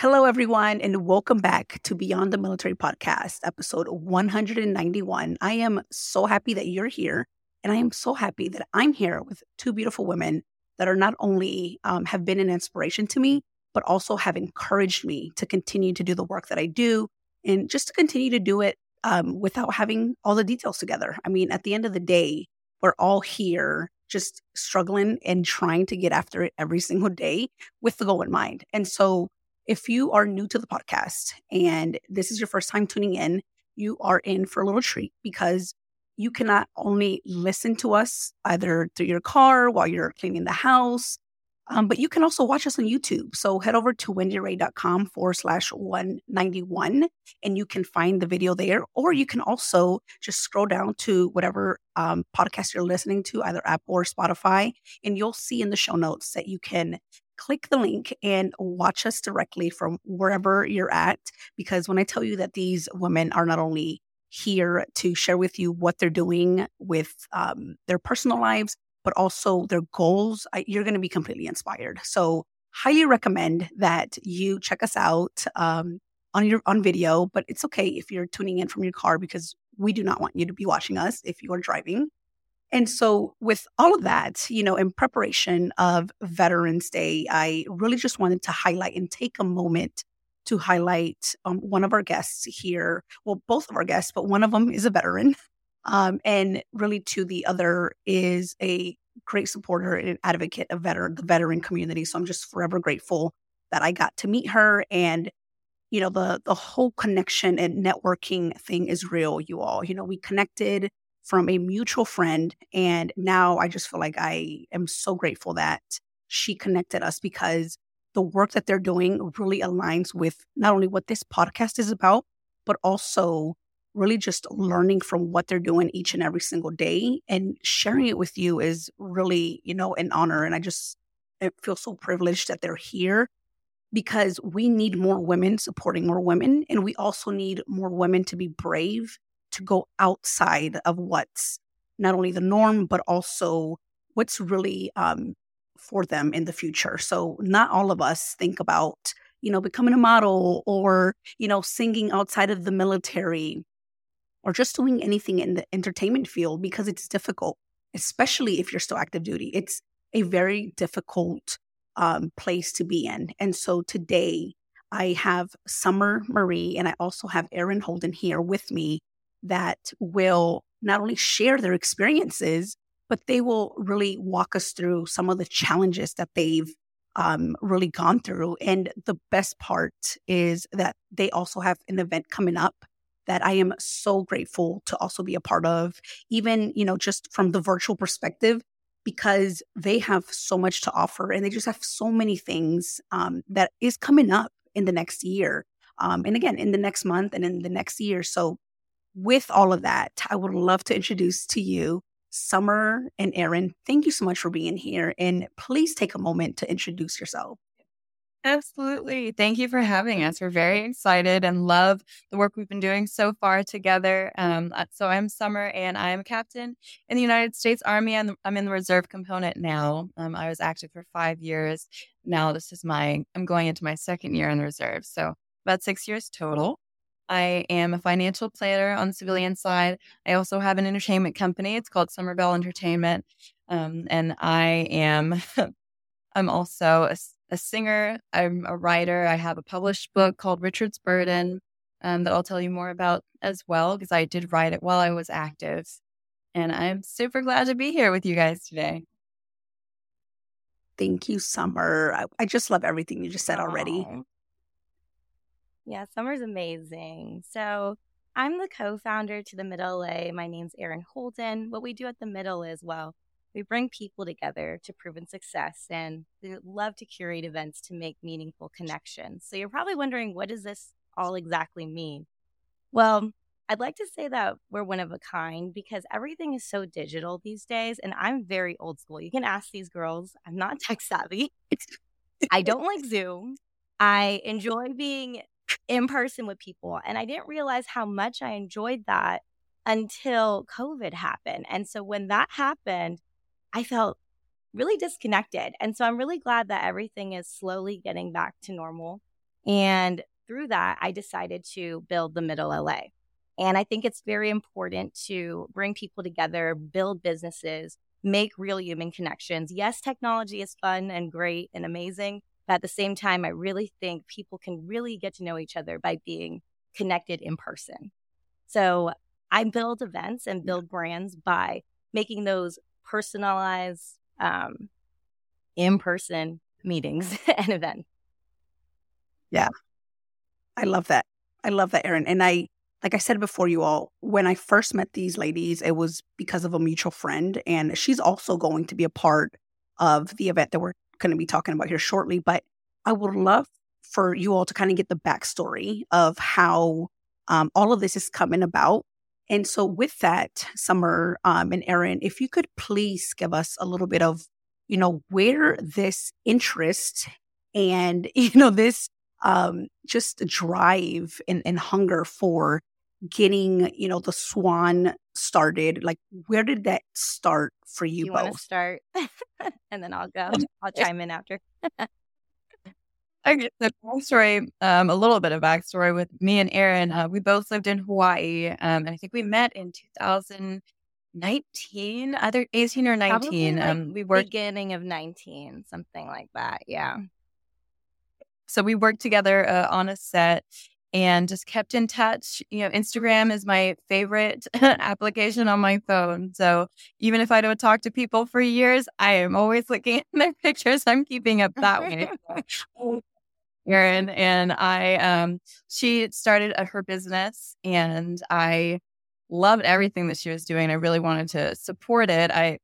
Hello, everyone, and welcome back to Beyond the Military Podcast, episode 191. I am so happy that you're here, and I am so happy that I'm here with two beautiful women that are not only um, have been an inspiration to me, but also have encouraged me to continue to do the work that I do and just to continue to do it um, without having all the details together. I mean, at the end of the day, we're all here just struggling and trying to get after it every single day with the goal in mind. And so, if you are new to the podcast and this is your first time tuning in, you are in for a little treat because you cannot only listen to us either through your car while you're cleaning the house, um, but you can also watch us on YouTube. So head over to wendyray.com forward slash 191 and you can find the video there. Or you can also just scroll down to whatever um, podcast you're listening to, either Apple or Spotify, and you'll see in the show notes that you can click the link and watch us directly from wherever you're at. Because when I tell you that these women are not only here to share with you what they're doing with um, their personal lives, but also their goals, you're going to be completely inspired. So, highly recommend that you check us out um, on your on video. But it's okay if you're tuning in from your car because we do not want you to be watching us if you are driving. And so, with all of that, you know, in preparation of Veterans Day, I really just wanted to highlight and take a moment to highlight um, one of our guests here. Well, both of our guests, but one of them is a veteran. Um, and really, to the other is a great supporter and advocate of veteran the veteran community. So I'm just forever grateful that I got to meet her and you know the the whole connection and networking thing is real you all you know we connected from a mutual friend and now I just feel like I am so grateful that she connected us because the work that they're doing really aligns with not only what this podcast is about but also really just learning from what they're doing each and every single day and sharing it with you is really, you know, an honor. And I just I feel so privileged that they're here because we need more women supporting more women. And we also need more women to be brave to go outside of what's not only the norm, but also what's really um, for them in the future. So, not all of us think about, you know, becoming a model or, you know, singing outside of the military or just doing anything in the entertainment field because it's difficult, especially if you're still active duty. It's a very difficult um, place to be in. And so today I have Summer Marie and I also have Eren Holden here with me that will not only share their experiences, but they will really walk us through some of the challenges that they've um, really gone through. And the best part is that they also have an event coming up that I am so grateful to also be a part of, even, you know, just from the virtual perspective, because they have so much to offer and they just have so many things um, that is coming up in the next year. Um, and again, in the next month and in the next year. So, with all of that, I would love to introduce to you Summer and Eren. Thank you so much for being here. And please take a moment to introduce yourself. Absolutely. Thank you for having us. We're very excited and love the work we've been doing so far together. Um, uh, so I'm Summer and I am a captain in the United States Army. I'm, I'm in the reserve component now. Um, I was active for five years. Now this is my, I'm going into my second year in the reserve. So about six years total. I am a financial planner on the civilian side. I also have an entertainment company. It's called Summer Bell Entertainment. Um, and I am, I'm also a a singer, I'm a writer. I have a published book called Richard's Burden. um, that I'll tell you more about as well because I did write it while I was active. And I'm super glad to be here with you guys today. Thank you, Summer. I, I just love everything you just said already. Aww. Yeah, Summer's amazing. So I'm the co-founder to the Middle LA. My name's Eren Holden. What we do at the Middle is well, we bring people together to proven success and we love to curate events to make meaningful connections. So you're probably wondering, what does this all exactly mean? Well, I'd like to say that we're one of a kind because everything is so digital these days. And I'm very old school. You can ask these girls, I'm not tech savvy. I don't like Zoom. I enjoy being in person with people. And I didn't realize how much I enjoyed that until COVID happened. And so when that happened, I felt really disconnected. And so I'm really glad that everything is slowly getting back to normal. And through that, I decided to build the Middle LA. And I think it's very important to bring people together, build businesses, make real human connections. Yes, technology is fun and great and amazing. But at the same time, I really think people can really get to know each other by being connected in person. So I build events and build brands by making those personalized um, in person meetings and events. Yeah. I love that. I love that, Eren. And I, like I said before, you all, when I first met these ladies, it was because of a mutual friend. And she's also going to be a part of the event that we're going to be talking about here shortly. But I would love for you all to kind of get the backstory of how um, all of this is coming about and so, with that, Summer um, and Eren, if you could please give us a little bit of, you know, where this interest and, you know, this um, just drive and, and hunger for getting, you know, the swan started, like, where did that start for you, you both? want to start? and then I'll go. I'll chime in after. Okay, the backstory, um, a little bit of backstory with me and Eren. Uh, we both lived in Hawaii, um, and I think we met in 2019, either 18 or 19. Like um, we worked beginning of 19, something like that. Yeah. So we worked together uh, on a set and just kept in touch. You know, Instagram is my favorite application on my phone. So even if I don't talk to people for years, I am always looking at their pictures. I'm keeping up that way. Eren and I, um, she started her business and I loved everything that she was doing. I really wanted to support it. I,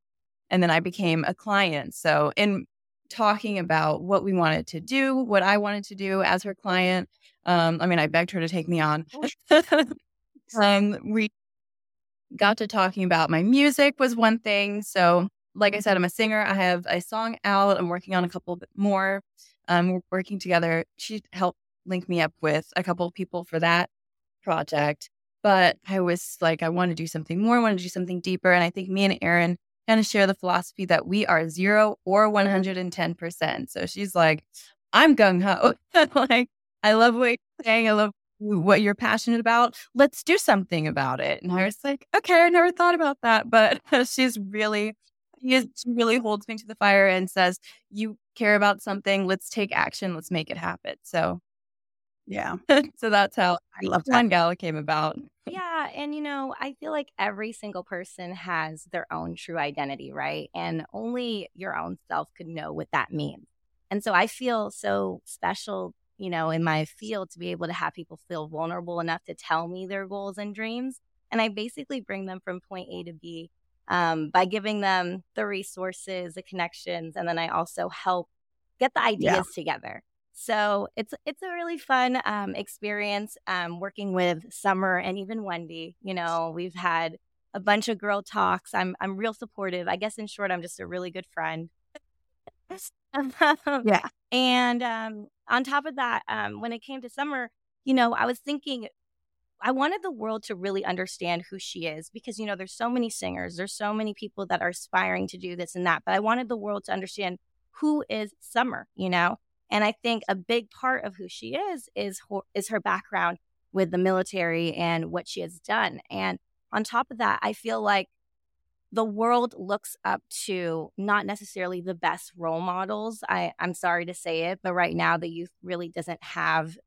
and then I became a client. So in talking about what we wanted to do, what I wanted to do as her client, um, I mean, I begged her to take me on. um, we got to talking about my music was one thing. So, like I said, I'm a singer. I have a song out. I'm working on a couple more um, we're working together. She helped link me up with a couple of people for that project. But I was like, I want to do something more. I want to do something deeper. And I think me and Eren kind of share the philosophy that we are zero or 110%. So she's like, I'm gung ho. like, I love what you're saying. I love what you're passionate about. Let's do something about it. And I was like, okay, I never thought about that. But she's really he really holds me to the fire and says, "You care about something, let's take action, let's make it happen." So, yeah. so that's how I love One Gala came about. Yeah, and you know, I feel like every single person has their own true identity, right? And only your own self could know what that means. And so I feel so special, you know, in my field to be able to have people feel vulnerable enough to tell me their goals and dreams. And I basically bring them from point A to B um, by giving them the resources, the connections, and then I also help get the ideas yeah. together. So it's it's a really fun um, experience um, working with Summer and even Wendy. You know, we've had a bunch of girl talks. I'm I'm real supportive. I guess in short, I'm just a really good friend. yeah. And um, on top of that, um, when it came to Summer, you know, I was thinking I wanted the world to really understand who she is because, you know, there's so many singers, there's so many people that are aspiring to do this and that, but I wanted the world to understand who is Summer, you know? And I think a big part of who she is is her, is her background with the military and what she has done. And on top of that, I feel like the world looks up to not necessarily the best role models. I, I'm sorry to say it, but right now the youth really doesn't have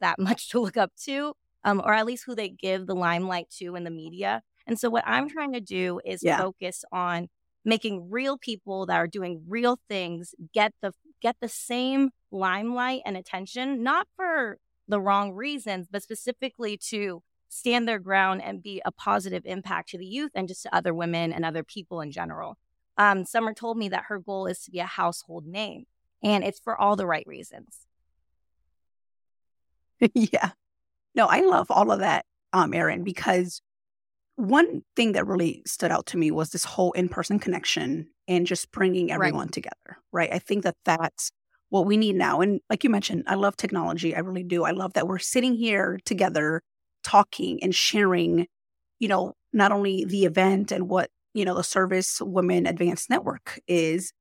that much to look up to um, or at least who they give the limelight to in the media. And so, what I'm trying to do is yeah. focus on making real people that are doing real things get the get the same limelight and attention, not for the wrong reasons, but specifically to stand their ground and be a positive impact to the youth and just to other women and other people in general. Um, Summer told me that her goal is to be a household name, and it's for all the right reasons. yeah. No, I love all of that, um, Eren, because one thing that really stood out to me was this whole in-person connection and just bringing everyone right. together right i think that that's what we need now and like you mentioned i love technology i really do i love that we're sitting here together talking and sharing you know not only the event and what you know the service women advanced network is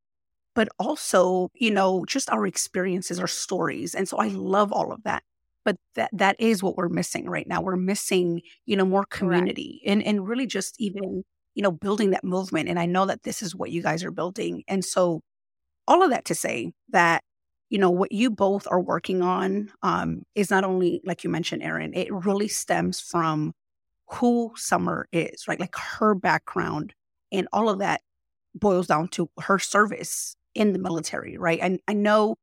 but also you know just our experiences our stories and so i love all of that but that that is what we're missing right now. We're missing you know more community and and really just even you know building that movement and i know that this is what you guys are building and so all of that to say that you know what you both are working on um, is not only like you mentioned eren it really stems from who summer is right? Like her background and all of that boils down to her service in the military right? And i know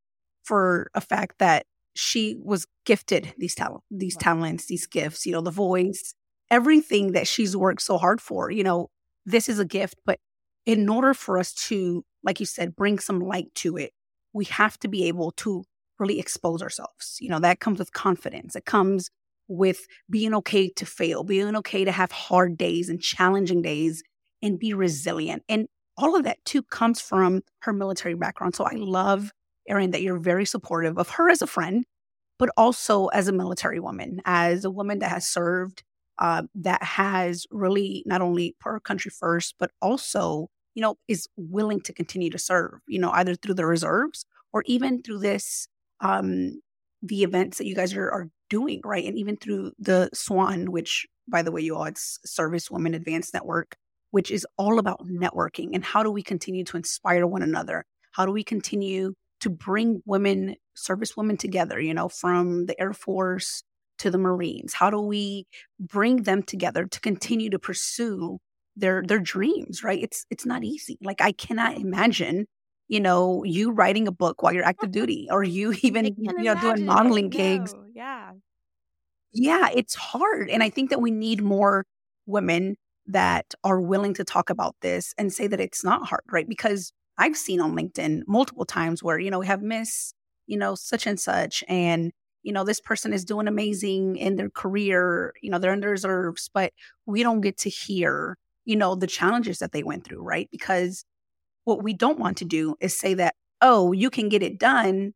for a fact that she was gifted these talent, these talents, these gifts, you know, the voice, everything that she's worked so hard for. You know, this is a gift, but in order for us to, like you said, bring some light to it, we have to be able to really expose ourselves. You know, that comes with confidence. It comes with being okay to fail, being okay to have hard days and challenging days and be resilient. And all of that too comes from her military background. So I love Eren, that you're very supportive of her as a friend, but also as a military woman, as a woman that has served, uh, that has really not only put her country first, but also, you know, is willing to continue to serve, you know, either through the reserves or even through this, um, the events that you guys are, are doing, right? And even through the SWAN, which, by the way, you all, it's Service Women Advanced Network, which is all about networking and how do we continue to inspire one another? How do we continue to bring women, service women together, you know, from the Air Force to the Marines? How do we bring them together to continue to pursue their their dreams, right? It's it's not easy. Like I cannot imagine, you know, you writing a book while you're active duty or you even you know doing modeling gigs. Yeah. Yeah, it's hard and I think that we need more women that are willing to talk about this and say that it's not hard, right? Because I've seen on LinkedIn multiple times where, you know, we have Miss, you know, such and such, and, you know, this person is doing amazing in their career, you know, they're in the reserves, but we don't get to hear, you know, the challenges that they went through, right? Because what we don't want to do is say that, oh, you can get it done.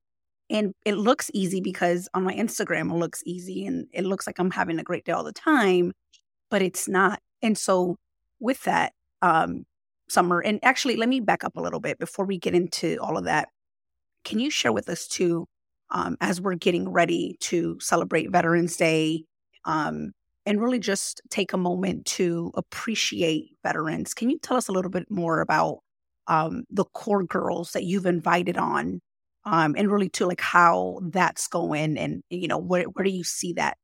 And it looks easy because on my Instagram, it looks easy and it looks like I'm having a great day all the time, but it's not. And so, with that, um, summer. And actually, let me back up a little bit before we get into all of that. Can you share with us too, um, as we're getting ready to celebrate Veterans Day, um, and really just take a moment to appreciate veterans? Can you tell us a little bit more about um, the core girls that you've invited on, um, and really to like how that's going, and you know where where do you see that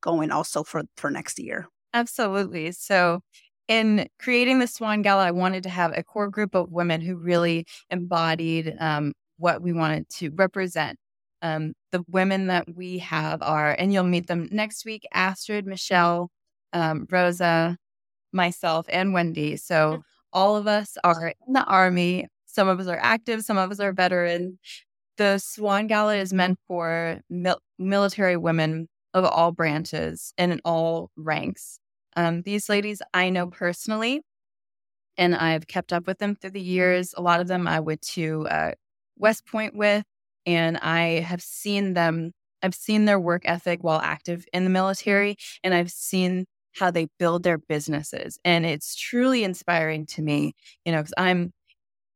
going also for for next year? Absolutely. So in creating the Swan Gala, I wanted to have a core group of women who really embodied um, what we wanted to represent. Um, the women that we have are, and you'll meet them next week Astrid, Michelle, um, Rosa, myself, and Wendy. So all of us are in the Army. Some of us are active, some of us are veterans. The Swan Gala is meant for mil- military women of all branches and in all ranks. Um, these ladies I know personally, and I've kept up with them through the years. A lot of them I went to uh, West Point with, and I have seen them. I've seen their work ethic while active in the military, and I've seen how they build their businesses. And it's truly inspiring to me, you know, because I'm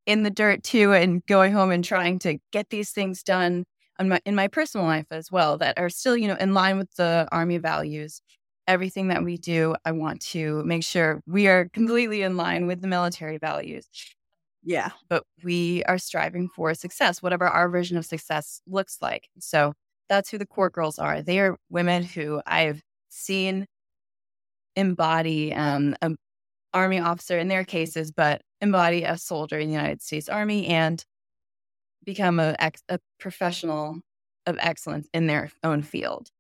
in the dirt too and going home and trying to get these things done in my, in my personal life as well that are still, you know, in line with the Army values everything that we do, I want to make sure we are completely in line with the military values. Yeah. But we are striving for success, whatever our version of success looks like. So that's who the core girls are. They are women who I've seen embody um, an army officer in their cases, but embody a soldier in the United States Army and become a, a professional of excellence in their own field.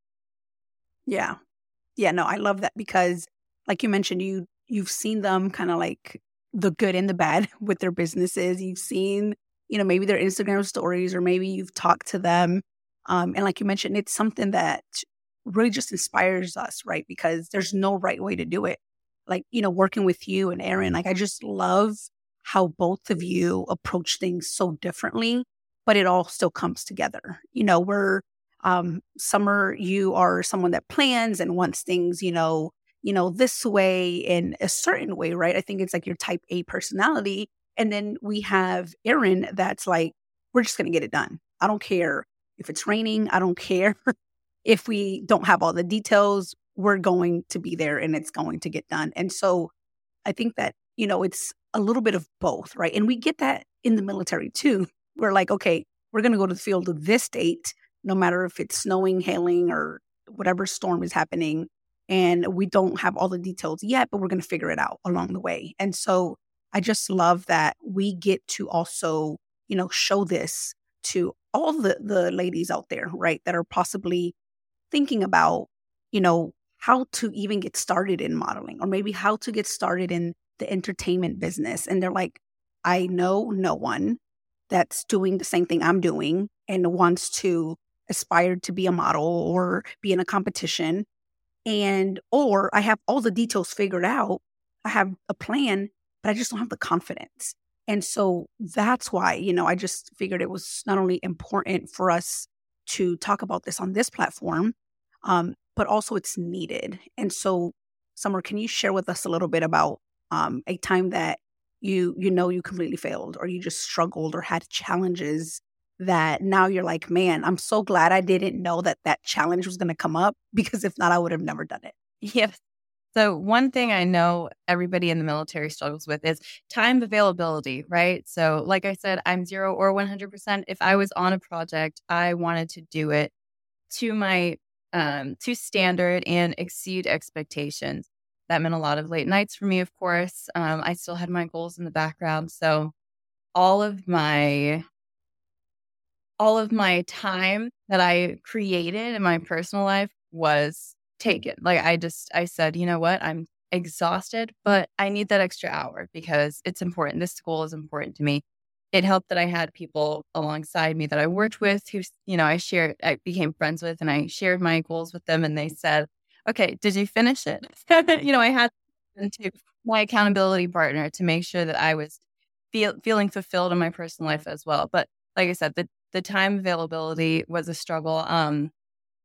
Yeah. Yeah, no, I love that because like you mentioned, you you've seen them kind of like the good and the bad with their businesses. You've seen, you know, maybe their Instagram stories or maybe you've talked to them. Um, and like you mentioned, it's something that really just inspires us, right? Because there's no right way to do it. Like, you know, working with you and Eren, like I just love how both of you approach things so differently, but it all still comes together. You know, we're um summer, you are someone that plans and wants things, you know, you know, this way in a certain way, right? I think it's like your type A personality. And then we have Eren that's like, we're just gonna get it done. I don't care if it's raining, I don't care if we don't have all the details, we're going to be there and it's going to get done. And so I think that, you know, it's a little bit of both, right? And we get that in the military too. We're like, okay, we're going to go to the field this date, no matter if it's snowing, hailing, or whatever storm is happening. And we don't have all the details yet, but we're going to figure it out along the way. And so I just love that we get to also, you know, show this to all the the ladies out there, right, that are possibly thinking about, you know, how to even get started in modeling or maybe how to get started in the entertainment business. And they're like, I know no one that's doing the same thing I'm doing and wants to aspire to be a model or be in a competition. And, or I have all the details figured out. I have a plan, but I just don't have the confidence. And so that's why, you know, I just figured it was not only important for us to talk about this on this platform, um, but also it's needed. And so, Summer, can you share with us a little bit about um, a time that you you know you completely failed, or you just struggled, or had challenges that now you're like, man, I'm so glad I didn't know that that challenge was going to come up because if not, I would have never done it. Yes. So, one thing I know everybody in the military struggles with is time availability, right? So, like I said, I'm zero or 100%. If I was on a project, I wanted to do it to my um, to standard and exceed expectations. That meant a lot of late nights for me, of course. Um, I still had my goals in the background. So, all of my all of my time that I created in my personal life was taken. Like I just, I said, you know what? I'm exhausted, but I need that extra hour because it's important. This school is important to me. It helped that I had people alongside me that I worked with who, you know, I shared, I became friends with and I shared my goals with them. And they said, okay, did you finish it? you know, I had to my accountability partner to make sure that I was feel, feeling fulfilled in my personal life as well. But like I said, the, the time availability was a struggle. Um,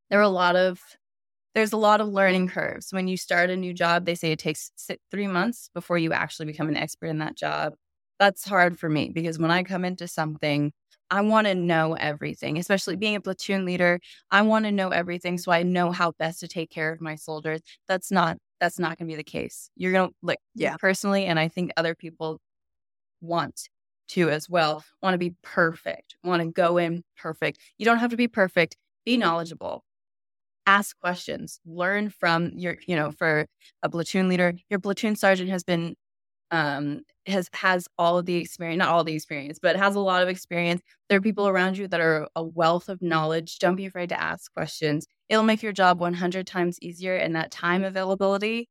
there were a lot of there's a lot of learning curves. When you start a new job, they say it takes three months before you actually become an expert in that job. That's hard for me because when I come into something, I want to know everything, especially being a platoon leader. I want to know everything so I know how best to take care of my soldiers. That's not that's not going to be the case. You're going to like yeah. personally and I think other people want to as well. Want to be perfect. Want to go in perfect. You don't have to be perfect. Be knowledgeable ask questions, learn from your, you know, for a platoon leader, your platoon sergeant has been um has has all of the experience not all the experience but has a lot of experience there are people around you that are a wealth of knowledge don't be afraid to ask questions it'll make your job 100 times easier and that time availability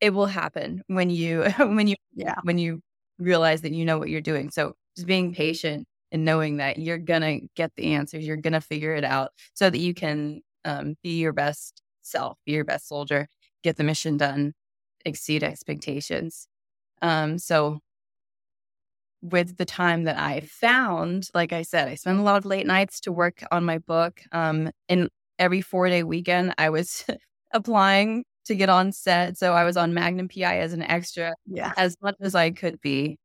it will happen when you when you yeah when you realize that you know what you're doing so just being patient and knowing that you're gonna get the answers you're gonna figure it out so that you can um, be your best self, be your best soldier, get the mission done, exceed expectations. Um, so, with the time that I found, like I said, I spent a lot of late nights to work on my book. Um, and every four day weekend, I was applying to get on set. So I was on Magnum PI as an extra, yeah, as much as I could be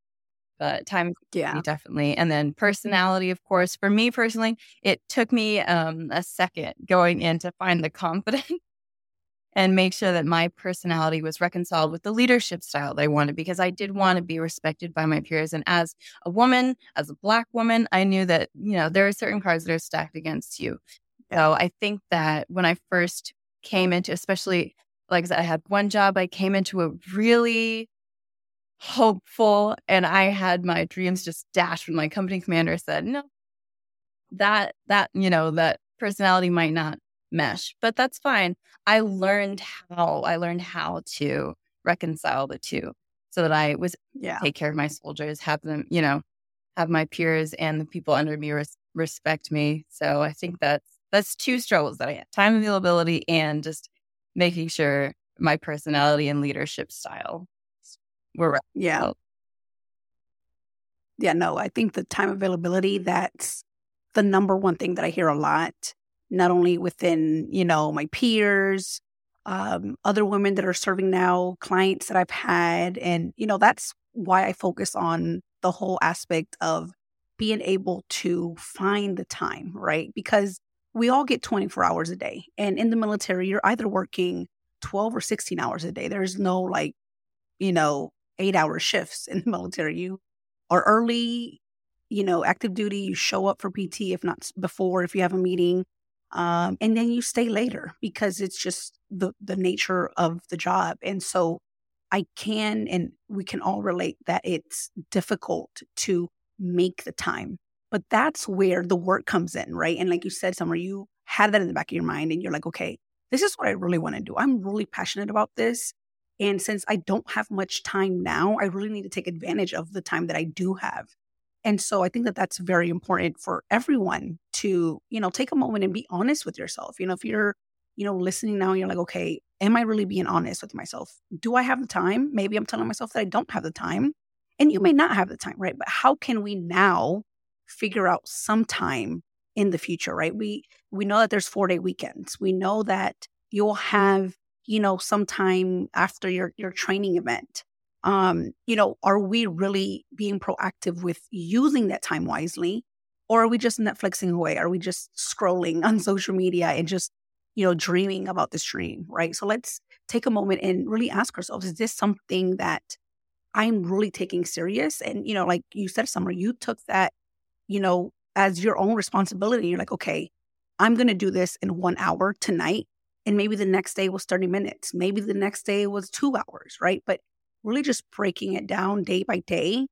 but time yeah definitely and then personality of course for me personally it took me um, a second going in to find the confidence and make sure that my personality was reconciled with the leadership style that I wanted because I did want to be respected by my peers. And as a woman, as a Black woman, I knew that, you know, there are certain cards that are stacked against you. So I think that when I first came into, especially like I said, I had one job, I came into a really hopeful and I had my dreams just dashed when my company commander said, no, that, that, you know, that personality might not mesh, but that's fine. I learned how, I learned how to reconcile the two so that I was yeah. take care of my soldiers, have them, you know, have my peers and the people under me res- respect me. So I think that's that's two struggles that I had time availability and just making sure my personality and leadership style were right. yeah. Yeah, no, I think the time availability that's the number one thing that I hear a lot, not only within, you know, my peers, um, other women that are serving now, clients that I've had. And, you know, that's why I focus on the whole aspect of being able to find the time, right? Because we all get 24 hours a day. And in the military, you're either working 12 or 16 hours a day. There's no like, you know, eight hour shifts in the military. You are early, you know, active duty, you show up for PT, if not before, if you have a meeting. Um, and then you stay later because it's just the the nature of the job. And so I can and we can all relate that it's difficult to make the time. But that's where the work comes in, right? And like you said, Summer, you had that in the back of your mind and you're like, okay, this is what I really want to do. I'm really passionate about this. And since I don't have much time now, I really need to take advantage of the time that I do have. And so I think that that's very important for everyone to, you know, take a moment and be honest with yourself. You know, if you're, you know, listening now you're like, okay, am I really being honest with myself? Do I have the time? Maybe I'm telling myself that I don't have the time. And you may not have the time, right? But how can we now figure out sometime in the future, right? We we know that there's four day weekends. We know that you'll have, you know, sometime after your your training event. Um, you know, are we really being proactive with using that time wisely? Or are we just Netflixing away? Are we just scrolling on social media and just, you know, dreaming about this dream, right? So let's take a moment and really ask ourselves, is this something that I'm really taking serious? And, you know, like you said, Summer, you took that, you know, as your own responsibility. You're like, okay, I'm going to do this in one hour tonight. And maybe the next day was 30 minutes. Maybe the next day was two hours, right? But really just breaking it down day by day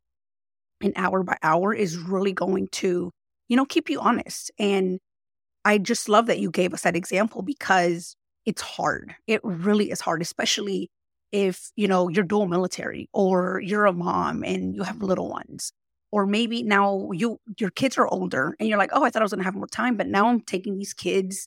and hour by hour is really going to, you know, keep you honest. And I just love that you gave us that example because it's hard. It really is hard, especially if, you know, you're dual military or you're a mom and you have little ones or maybe now you your kids are older and you're like, oh, I thought I was gonna have more time, but now I'm taking these kids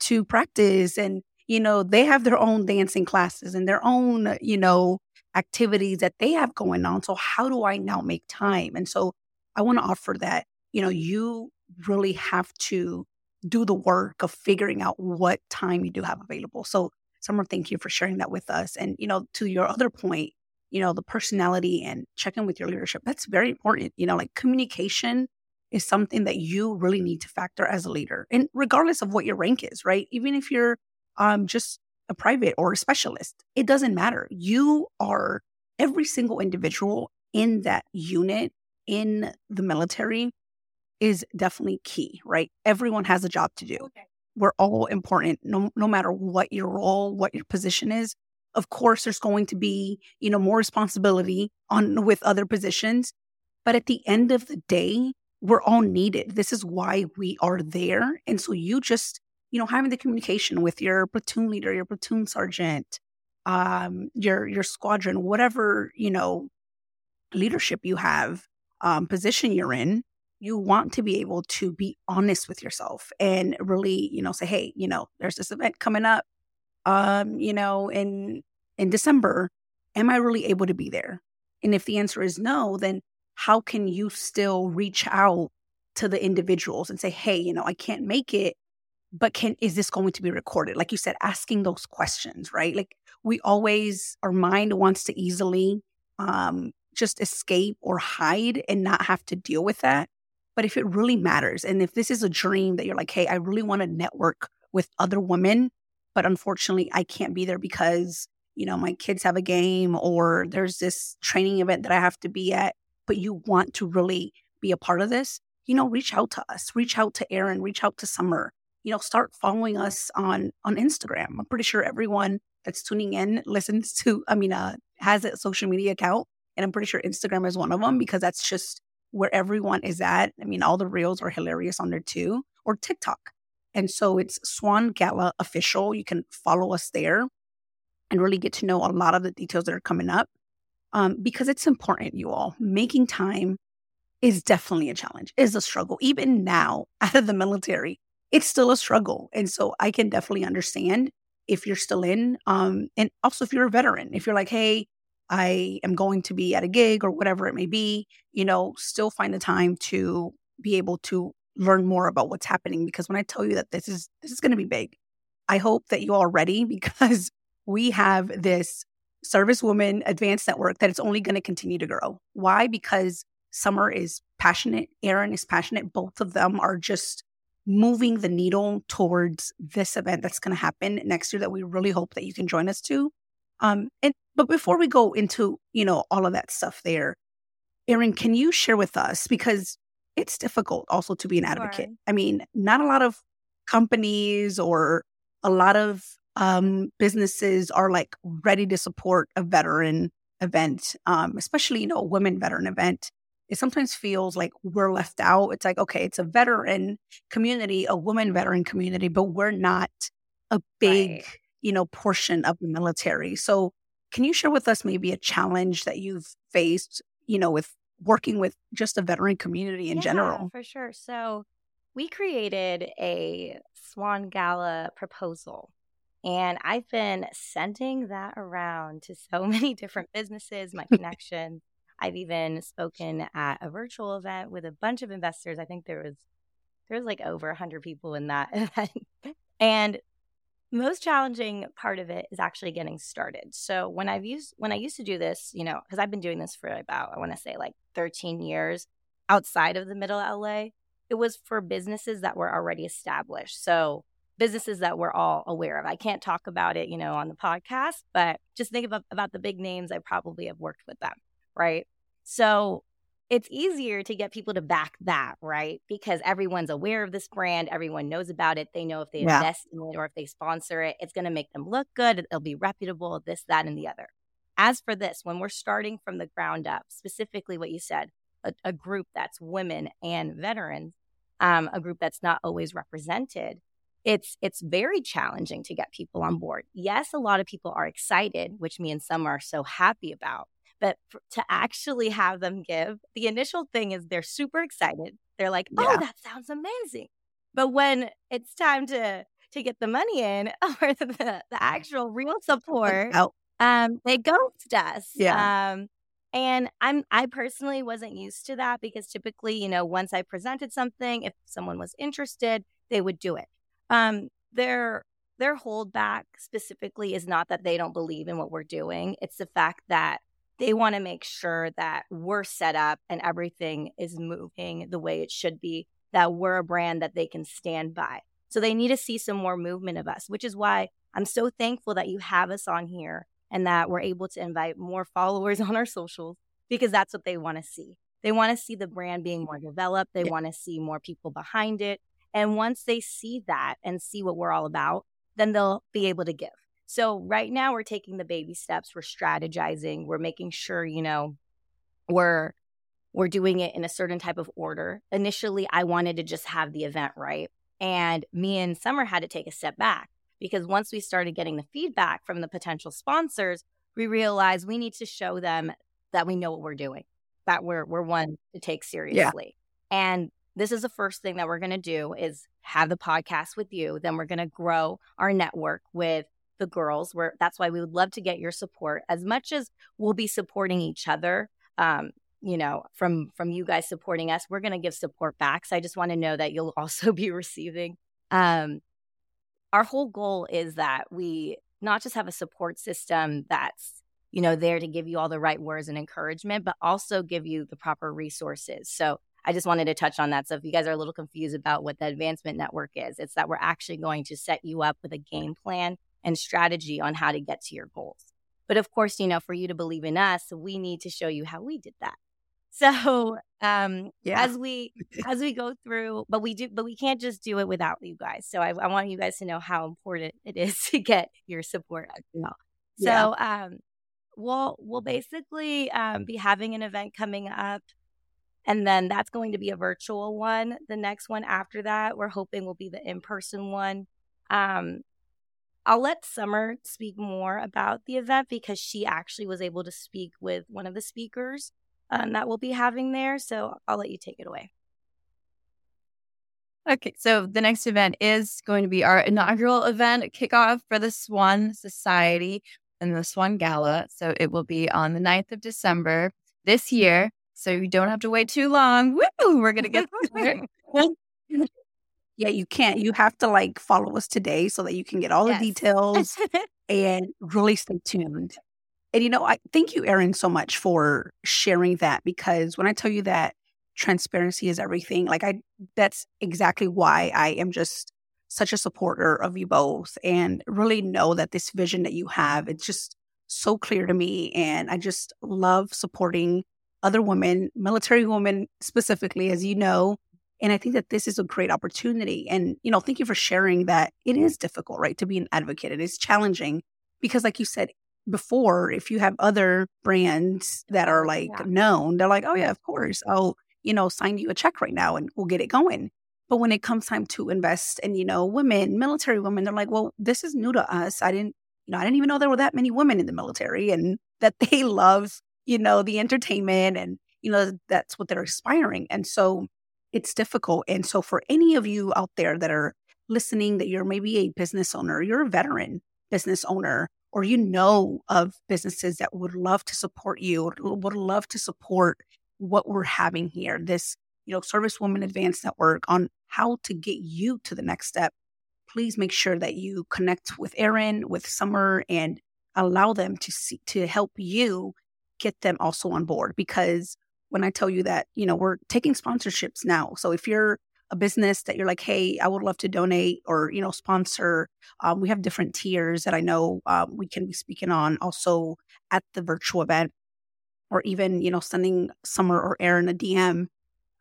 to practice and you know they have their own dancing classes and their own you know activities that they have going on so how do i now make time? And so i want to offer that you know you really have to do the work of figuring out what time you do have available. So summer thank you for sharing that with us. And you know to your other point you know, the personality and check in with your leadership. That's very important. You know, like communication is something that you really need to factor as a leader. And regardless of what your rank is, right? Even if you're um, just a private or a specialist, it doesn't matter. You are every single individual in that unit in the military is definitely key, right? Everyone has a job to do. Okay. We're all important, no, no matter what your role, what your position is of course there's going to be you know more responsibility on with other positions but at the end of the day we're all needed. This is why we are there and so you just you know having the communication with your platoon leader your platoon sergeant um your your squadron whatever you know leadership you have um position you're in you want to be able to be honest with yourself and really you know say hey you know there's this event coming up um, you know, in in December, am I really able to be there? And if the answer is no, then how can you still reach out to the individuals and say, "Hey, you know, I can't make it, but can is this going to be recorded?" Like you said, asking those questions, right? Like we always our mind wants to easily um just escape or hide and not have to deal with that. But if it really matters and if this is a dream that you're like, "Hey, I really want to network with other women but unfortunately I can't be there because, you know, my kids have a game or there's this training event that I have to be at, but you want to really be a part of this, you know, reach out to us, reach out to Eren, reach out to Summer. you know, start following us on on Instagram. I'm pretty sure everyone that's tuning in listens to, I mean, uh, has a social media account. And I'm pretty sure Instagram is one of them because that's just where everyone is at. I mean, all the reels are hilarious on there too, or TikTok. And so it's Swan Gala official. You can follow us there and really get to know a lot of the details that are coming up um, because it's important, you all. Making time is definitely a challenge, is a struggle. Even now, out of the military, it's still a struggle. And so I can definitely understand if you're still in. Um, and also if you're a veteran, if you're like, hey, I am going to be at a gig or whatever it may be, you know, still find the time to be able to learn more about what's happening. Because when I tell you that this is this is going to be big, I hope that you are ready because we have this service woman advanced network that it's only going to continue to grow. Why? Because Summer is passionate, Eren is passionate. Both of them are just moving the needle towards this event that's going to happen next year that we really hope that you can join us to. Um, and but before we go into you know all of that stuff there, Eren, can you share with us because it's difficult also to be an advocate. Sure. I mean, not a lot of companies or a lot of um, businesses are like ready to support a veteran event, um, especially you know a women veteran event. It sometimes feels like we're left out. It's like okay, it's a veteran community, a woman veteran community, but we're not a big right. you know portion of the military. So, can you share with us maybe a challenge that you've faced, you know, with working with just the veteran community in yeah, general? For sure. So, we created a Swan Gala proposal and I've been sending that around to so many different businesses, my connections. I've even spoken at a virtual event with a bunch of investors. I think there was there was like over 100 people in that event. and most challenging part of it is actually getting started. So when I've used when I used to do this, you know, because I've been doing this for about I want to say like 13 years outside of the middle LA, it was for businesses that were already established. So businesses that we're all aware of. I can't talk about it, you know, on the podcast, but just think about, about the big names. I probably have worked with them, right? So it's easier to get people to back that, right? Because everyone's aware of this brand, everyone knows about it. They know if they yeah. invest in it or if they sponsor it, it's going to make them look good. It'll be reputable, this, that, and the other. As for this, when we're starting from the ground up, specifically what you said, a, a group that's women and veterans, um, a group that's not always represented, it's it's very challenging to get people on board. Yes, a lot of people are excited, which me and Summer so happy about. But for, to actually have them give, the initial thing is they're super excited. They're like, "Oh, yeah. that sounds amazing." But when it's time to to get the money in or the, the actual real support, um, they ghost us. Yeah. Um, and I'm I personally wasn't used to that because typically, you know, once I presented something, if someone was interested, they would do it. Um, their their holdback specifically is not that they don't believe in what we're doing. It's the fact that they want to make sure that we're set up and everything is moving the way it should be, that we're a brand that they can stand by. So they need to see some more movement of us, which is why I'm so thankful that you have us on here and that we're able to invite more followers on our socials because that's what they want to see. They want to see the brand being more developed. They yeah. want to see more people behind it. And once they see that and see what we're all about, then they'll be able to give. So right now we're taking the baby steps, we're strategizing, we're making sure, you know, we're we're doing it in a certain type of order. Initially, I wanted to just have the event right. And me and Summer had to take a step back because once we started getting the feedback from the potential sponsors, we realized we need to show them that we know what we're doing, that we're we're one to take seriously. Yeah. And this is the first thing that we're going to do is have the podcast with you then we're going to grow our network with the girls where that's why we would love to get your support as much as we'll be supporting each other um, you know from from you guys supporting us we're going to give support back so i just want to know that you'll also be receiving um, our whole goal is that we not just have a support system that's you know there to give you all the right words and encouragement but also give you the proper resources so I just wanted to touch on that. So if you guys are a little confused about what the advancement network is, it's that we're actually going to set you up with a game plan and strategy on how to get to your goals. But of course, you know, for you to believe in us, we need to show you how we did that. So um yeah. as we as we go through, but we do but we can't just do it without you guys. So I, I want you guys to know how important it is to get your support as well. So yeah. um we'll we'll basically um, be having an event coming up and then that's going to be a virtual one the next one after that we're hoping will be the in-person one um, i'll let summer speak more about the event because she actually was able to speak with one of the speakers um, that we'll be having there so i'll let you take it away Okay, so the next event is going to be our inaugural event kickoff for the Swan Society and the Swan Gala. So it will be on the 9th of December this year. So you don't have to wait too long. Woo! We're going to get Yeah, you can't. You have to like follow us today so that you can get all yes. the details and really stay tuned. And you know, I thank you, Eren, so much for sharing that because when I tell you that transparency is everything, like I that's exactly why I am just such a supporter of you both and really know that this vision that you have, it's just so clear to me. And I just love supporting other women, military women specifically, as you know. And I think that this is a great opportunity. And, you know, thank you for sharing that it is difficult, right, to be an advocate. It is challenging because, like you said before, if you have other brands that are like yeah. known, they're like, oh, yeah, of course. I'll, you know, sign you a check right now and we'll get it going. But when it comes time to invest in, you know, women, military women, they're like, well, this is new to us. I didn't, you know, I didn't even know there were that many women in the military and that they love, you know, the entertainment and, you know, that's what they're aspiring. And so it's difficult. And so for any of you out there that are listening, that you're maybe a business owner, you're a veteran business owner, or you know of businesses that would love to support you, would love to support what we're having here, this you know, Service Women Advanced Network on how to get you to the next step, please make sure that you connect with Eren, with Summer, and allow them to see to help you get them also on board. Because when I tell you that, you know, we're taking sponsorships now. So if you're a business that you're like, hey, I would love to donate or you know sponsor. Um, we have different tiers that I know um, we can be speaking on also at the virtual event, or even you know sending Summer or Eren a DM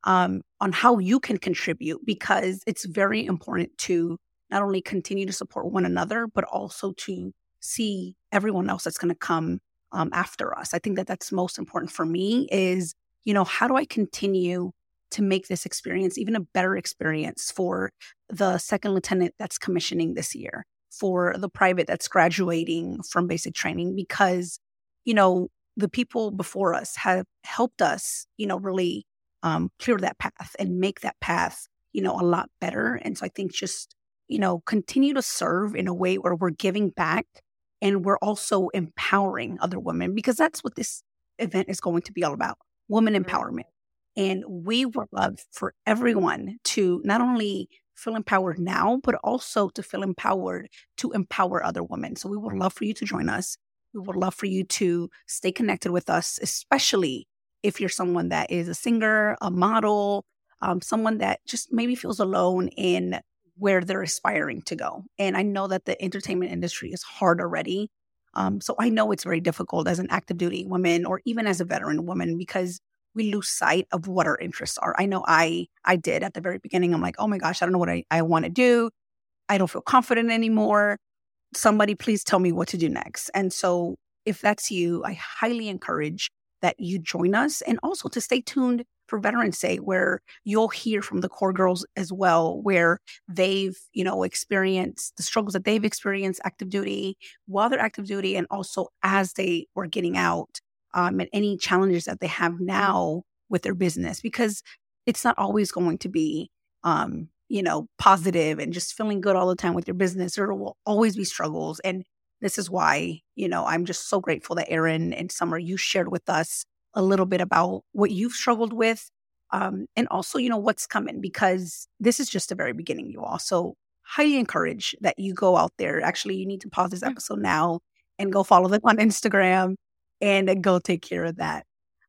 um, on how you can contribute because it's very important to not only continue to support one another, but also to see everyone else that's going to come um, after us. I think that that's most important for me is, you know, how do I continue to make this experience even a better experience for the second lieutenant that's commissioning this year, for the private that's graduating from basic training? Because, you know, the people before us have helped us, you know, really um, clear that path and make that path, you know, a lot better. And so I think just, you know, continue to serve in a way where we're giving back and we're also empowering other women because that's what this event is going to be all about woman empowerment. And we would love for everyone to not only feel empowered now, but also to feel empowered to empower other women. So we would love for you to join us. We would love for you to stay connected with us, especially if you're someone that is a singer, a model, um, someone that just maybe feels alone in where they're aspiring to go. And I know that the entertainment industry is hard already. Um, so I know it's very difficult as an active duty woman or even as a veteran woman because we lose sight of what our interests are. I know I I did at the very beginning. I'm like, oh my gosh, I don't know what I, I want to do. I don't feel confident anymore. Somebody please tell me what to do next. And so if that's you, I highly encourage that you join us and also to stay tuned for Veterans Day, where you'll hear from the core girls as well, where they've, you know, experienced the struggles that they've experienced active duty while they're active duty and also as they were getting out um, and any challenges that they have now with their business, because it's not always going to be, um, you know, positive and just feeling good all the time with your business. There will always be struggles. And this is why, you know, I'm just so grateful that Eren and Summer, you shared with us a little bit about what you've struggled with um, and also, you know, what's coming because this is just the very beginning, you all. So, highly encourage that you go out there. Actually, you need to pause this episode now and go follow them on Instagram and go take care of that.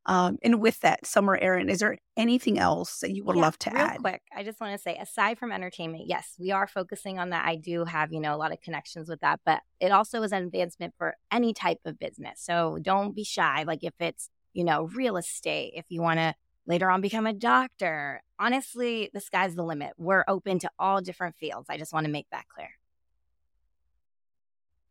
Um, and with that, Summer Eren, is there anything else that you would yeah, love to real add? quick, I just want to say, aside from entertainment, yes, we are focusing on that. I do have, you know, a lot of connections with that, but it also is an advancement for any type of business. So don't be shy. Like if it's you know, real estate, if you want to later on become a doctor. Honestly, the sky's the limit. We're open to all different fields. I just want to make that clear.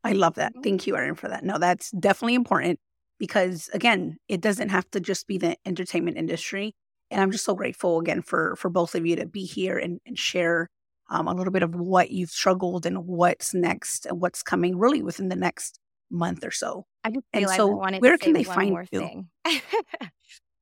I love that. Mm-hmm. Thank you, Eren, for that. No, that's definitely important because again, it doesn't have to just be the entertainment industry. And I'm just so grateful again for for both of you to be here and, and share um, a little bit of what you've struggled and what's next and what's coming really within the next month or so. I just and so where can they find you?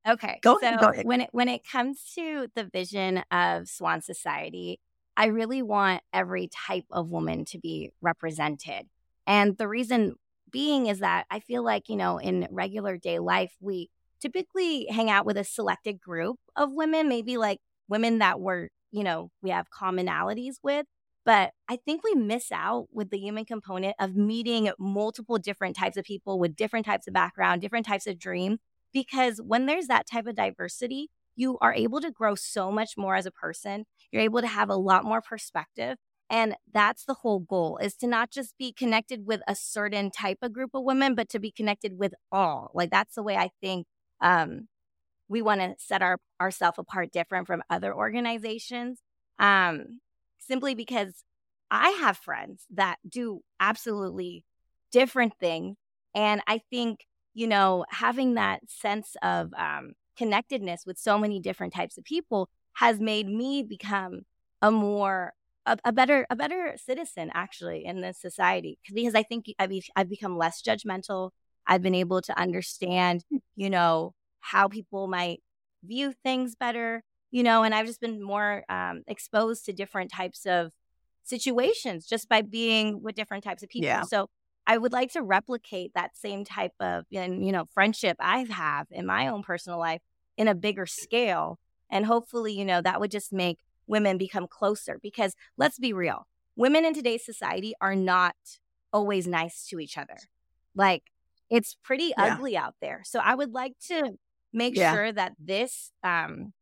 okay, go, so go ahead. when it when it comes to the vision of Swan Society, I really want every type of woman to be represented. And the reason being is that I feel like, you know, in regular day life, we typically hang out with a selected group of women, maybe like women that we're, you know, we have commonalities with. But I think we miss out with the human component of meeting multiple different types of people with different types of background, different types of dream, Because when there's that type of diversity, you are able to grow so much more as a person. You're able to have a lot more perspective. And that's the whole goal is to not just be connected with a certain type of group of women, but to be connected with all. Like that's the way I think um, we want to set our ourselves apart different from other organizations. Um, simply because I have friends that do absolutely different things. And I think, you know, having that sense of um, connectedness with so many different types of people has made me become a more a, a, better a better citizen actually in this society because I think I've, I've become less judgmental. I've been able to understand, hmm. you know, how people might view things better, you know, and I've just been more um, exposed to different types of situations just by being with different types of people. Yeah. So I would like to replicate that same type of, you know, friendship I have in my own personal life in a bigger scale. And hopefully, you know, that would just make women become closer because let's be real women in today's society are not always nice to each other like it's pretty yeah. ugly out there so i would like to make yeah. sure that this um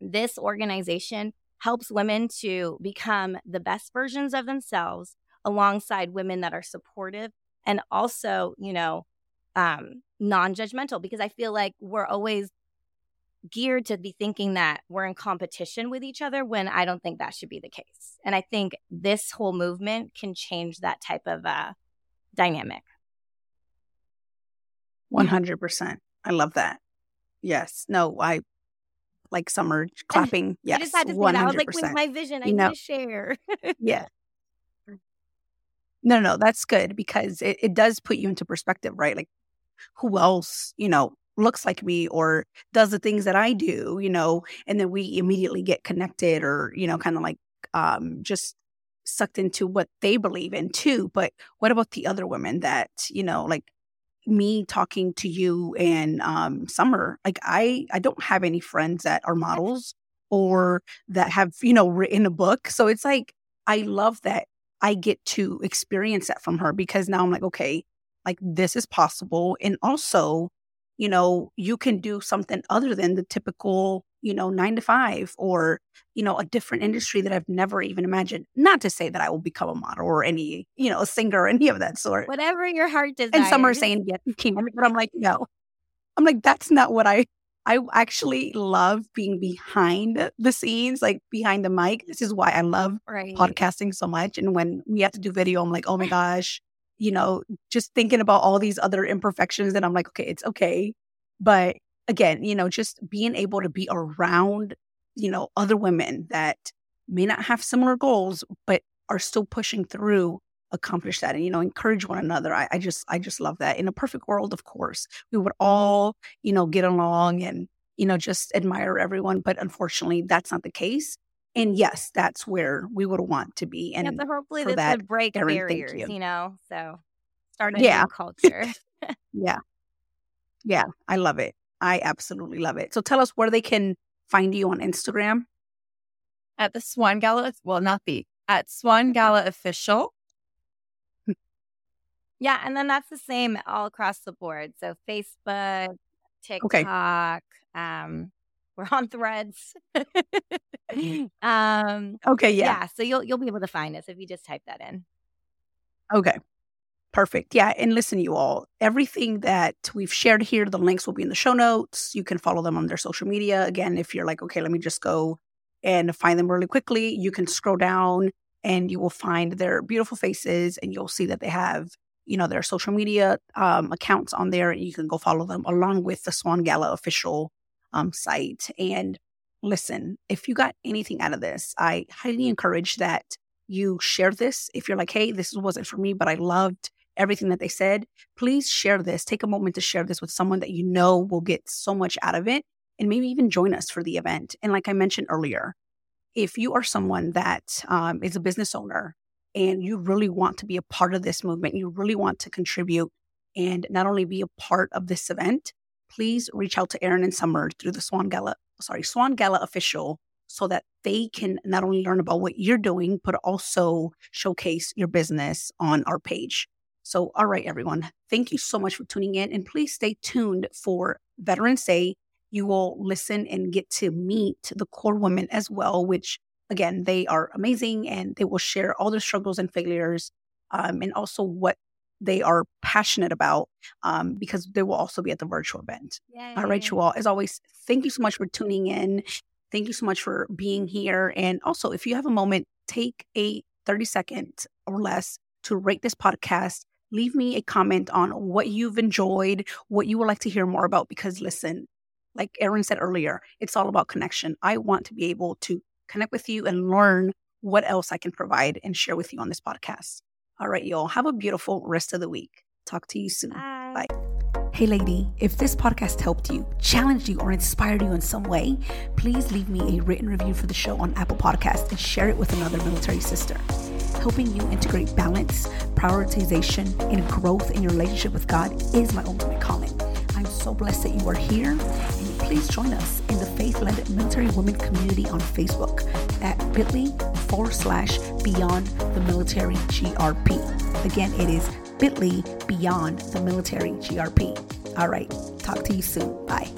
this organization helps women to become the best versions of themselves alongside women that are supportive and also you know um non-judgmental because i feel like we're always geared to be thinking that we're in competition with each other when I don't think that should be the case. And I think this whole movement can change that type of uh, dynamic. 100%. I love that. Yes. No, I like summer clapping. Yes. I just had to 100%. that. I was like, with my vision, I you know, need to share. yeah. No, no, that's good because it, it does put you into perspective, right? Like, who else, you know, looks like me or does the things that I do, you know, and then we immediately get connected or, you know, kind of like um, just sucked into what they believe in too. But what about the other women that, you know, like me talking to you and um, Summer, like I, I don't have any friends that are models or that have, you know, written a book. So it's like, I love that I get to experience that from her because now I'm like, okay, like this is possible. And also, you know, you can do something other than the typical, you know, nine to five or, you know, a different industry that I've never even imagined. Not to say that I will become a model or any, you know, a singer or any of that sort. Whatever your heart desires. And Summer saying, yes, you can. But I'm like, no. I'm like, that's not what I I actually love being behind the scenes, like behind the mic. This is why I love right. podcasting so much. And when we have to do video, I'm like, oh my gosh, you know, just thinking about all these other imperfections and I'm like, okay, it's okay. But again, you know, just being able to be around, you know, other women that may not have similar goals, but are still pushing through accomplish that and you know encourage one another. I, I, just i just love that. In a perfect world of course we would all you know get along and you know just admire everyone but unfortunately that's not the case and yes, that's where we would want to be. And yeah, so hopefully this that, would break Eren, barriers, you. you. know. So start a yeah. new culture. yeah. Yeah. I love it. I absolutely love it. So tell us where they can find you on Instagram. At the Swan Gala, well, not the at Swan Gala Official. Yeah, and then that's the same all across the board. So Facebook, TikTok, okay. um, we're on threads. um, okay, yeah. Yeah, so you'll you'll be able to find us if you just type that in. Okay. Perfect. Yeah. And listen, you all, everything that we've shared here, the links will be in the show notes. You can follow them on their social media. Again, if you're like, okay, let me just go and find them really quickly, you can scroll down and you will find their beautiful faces and you'll see that they have, you know, their social media um, accounts on there and you can go follow them along with the Swan Gala official um, site. And listen, if you got anything out of this, I highly encourage that you share this. If you're like, hey, this wasn't for me, but I loved everything that they said, please share this. Take a moment to share this with someone that you know will get so much out of it and maybe even join us for the event. And like I mentioned earlier, if you are someone that um, is a business owner and you really want to be a part of this movement, you really want to contribute and not only be a part of this event, please reach out to Eren and Summer through the Swan Gala, sorry, Swan Gala official so that they can not only learn about what you're doing, but also showcase your business on our page. So, all right, everyone, thank you so much for tuning in. And please stay tuned for Veterans Day. You will listen and get to meet the core women as well, which again, they are amazing and they will share all their struggles and failures um, and also what they are passionate about um, because they will also be at the virtual event. Yay. All right, you all. As always, thank you so much for tuning in. Thank you so much for being here. And also, if you have a moment, take a 30 seconds or less to rate this podcast leave me a comment on what you've enjoyed, what you would like to hear more about. Because listen, like Eren said earlier, it's all about connection. I want to be able to connect with you and learn what else I can provide and share with you on this podcast. All right, y'all, have a beautiful rest of the week. Talk to you soon. Bye. Bye. Hey, lady, if this podcast helped you, challenged you, or inspired you in some way, please leave me a written review for the show on Apple Podcasts and share it with another military sister helping you integrate balance, prioritization, and growth in your relationship with God is my ultimate calling. I'm so blessed that you are here. And please join us in the faith led military women community on Facebook at bit.ly forward slash beyond the military GRP. Again, it is bit.ly beyond the military GRP. All right, talk to you soon. Bye.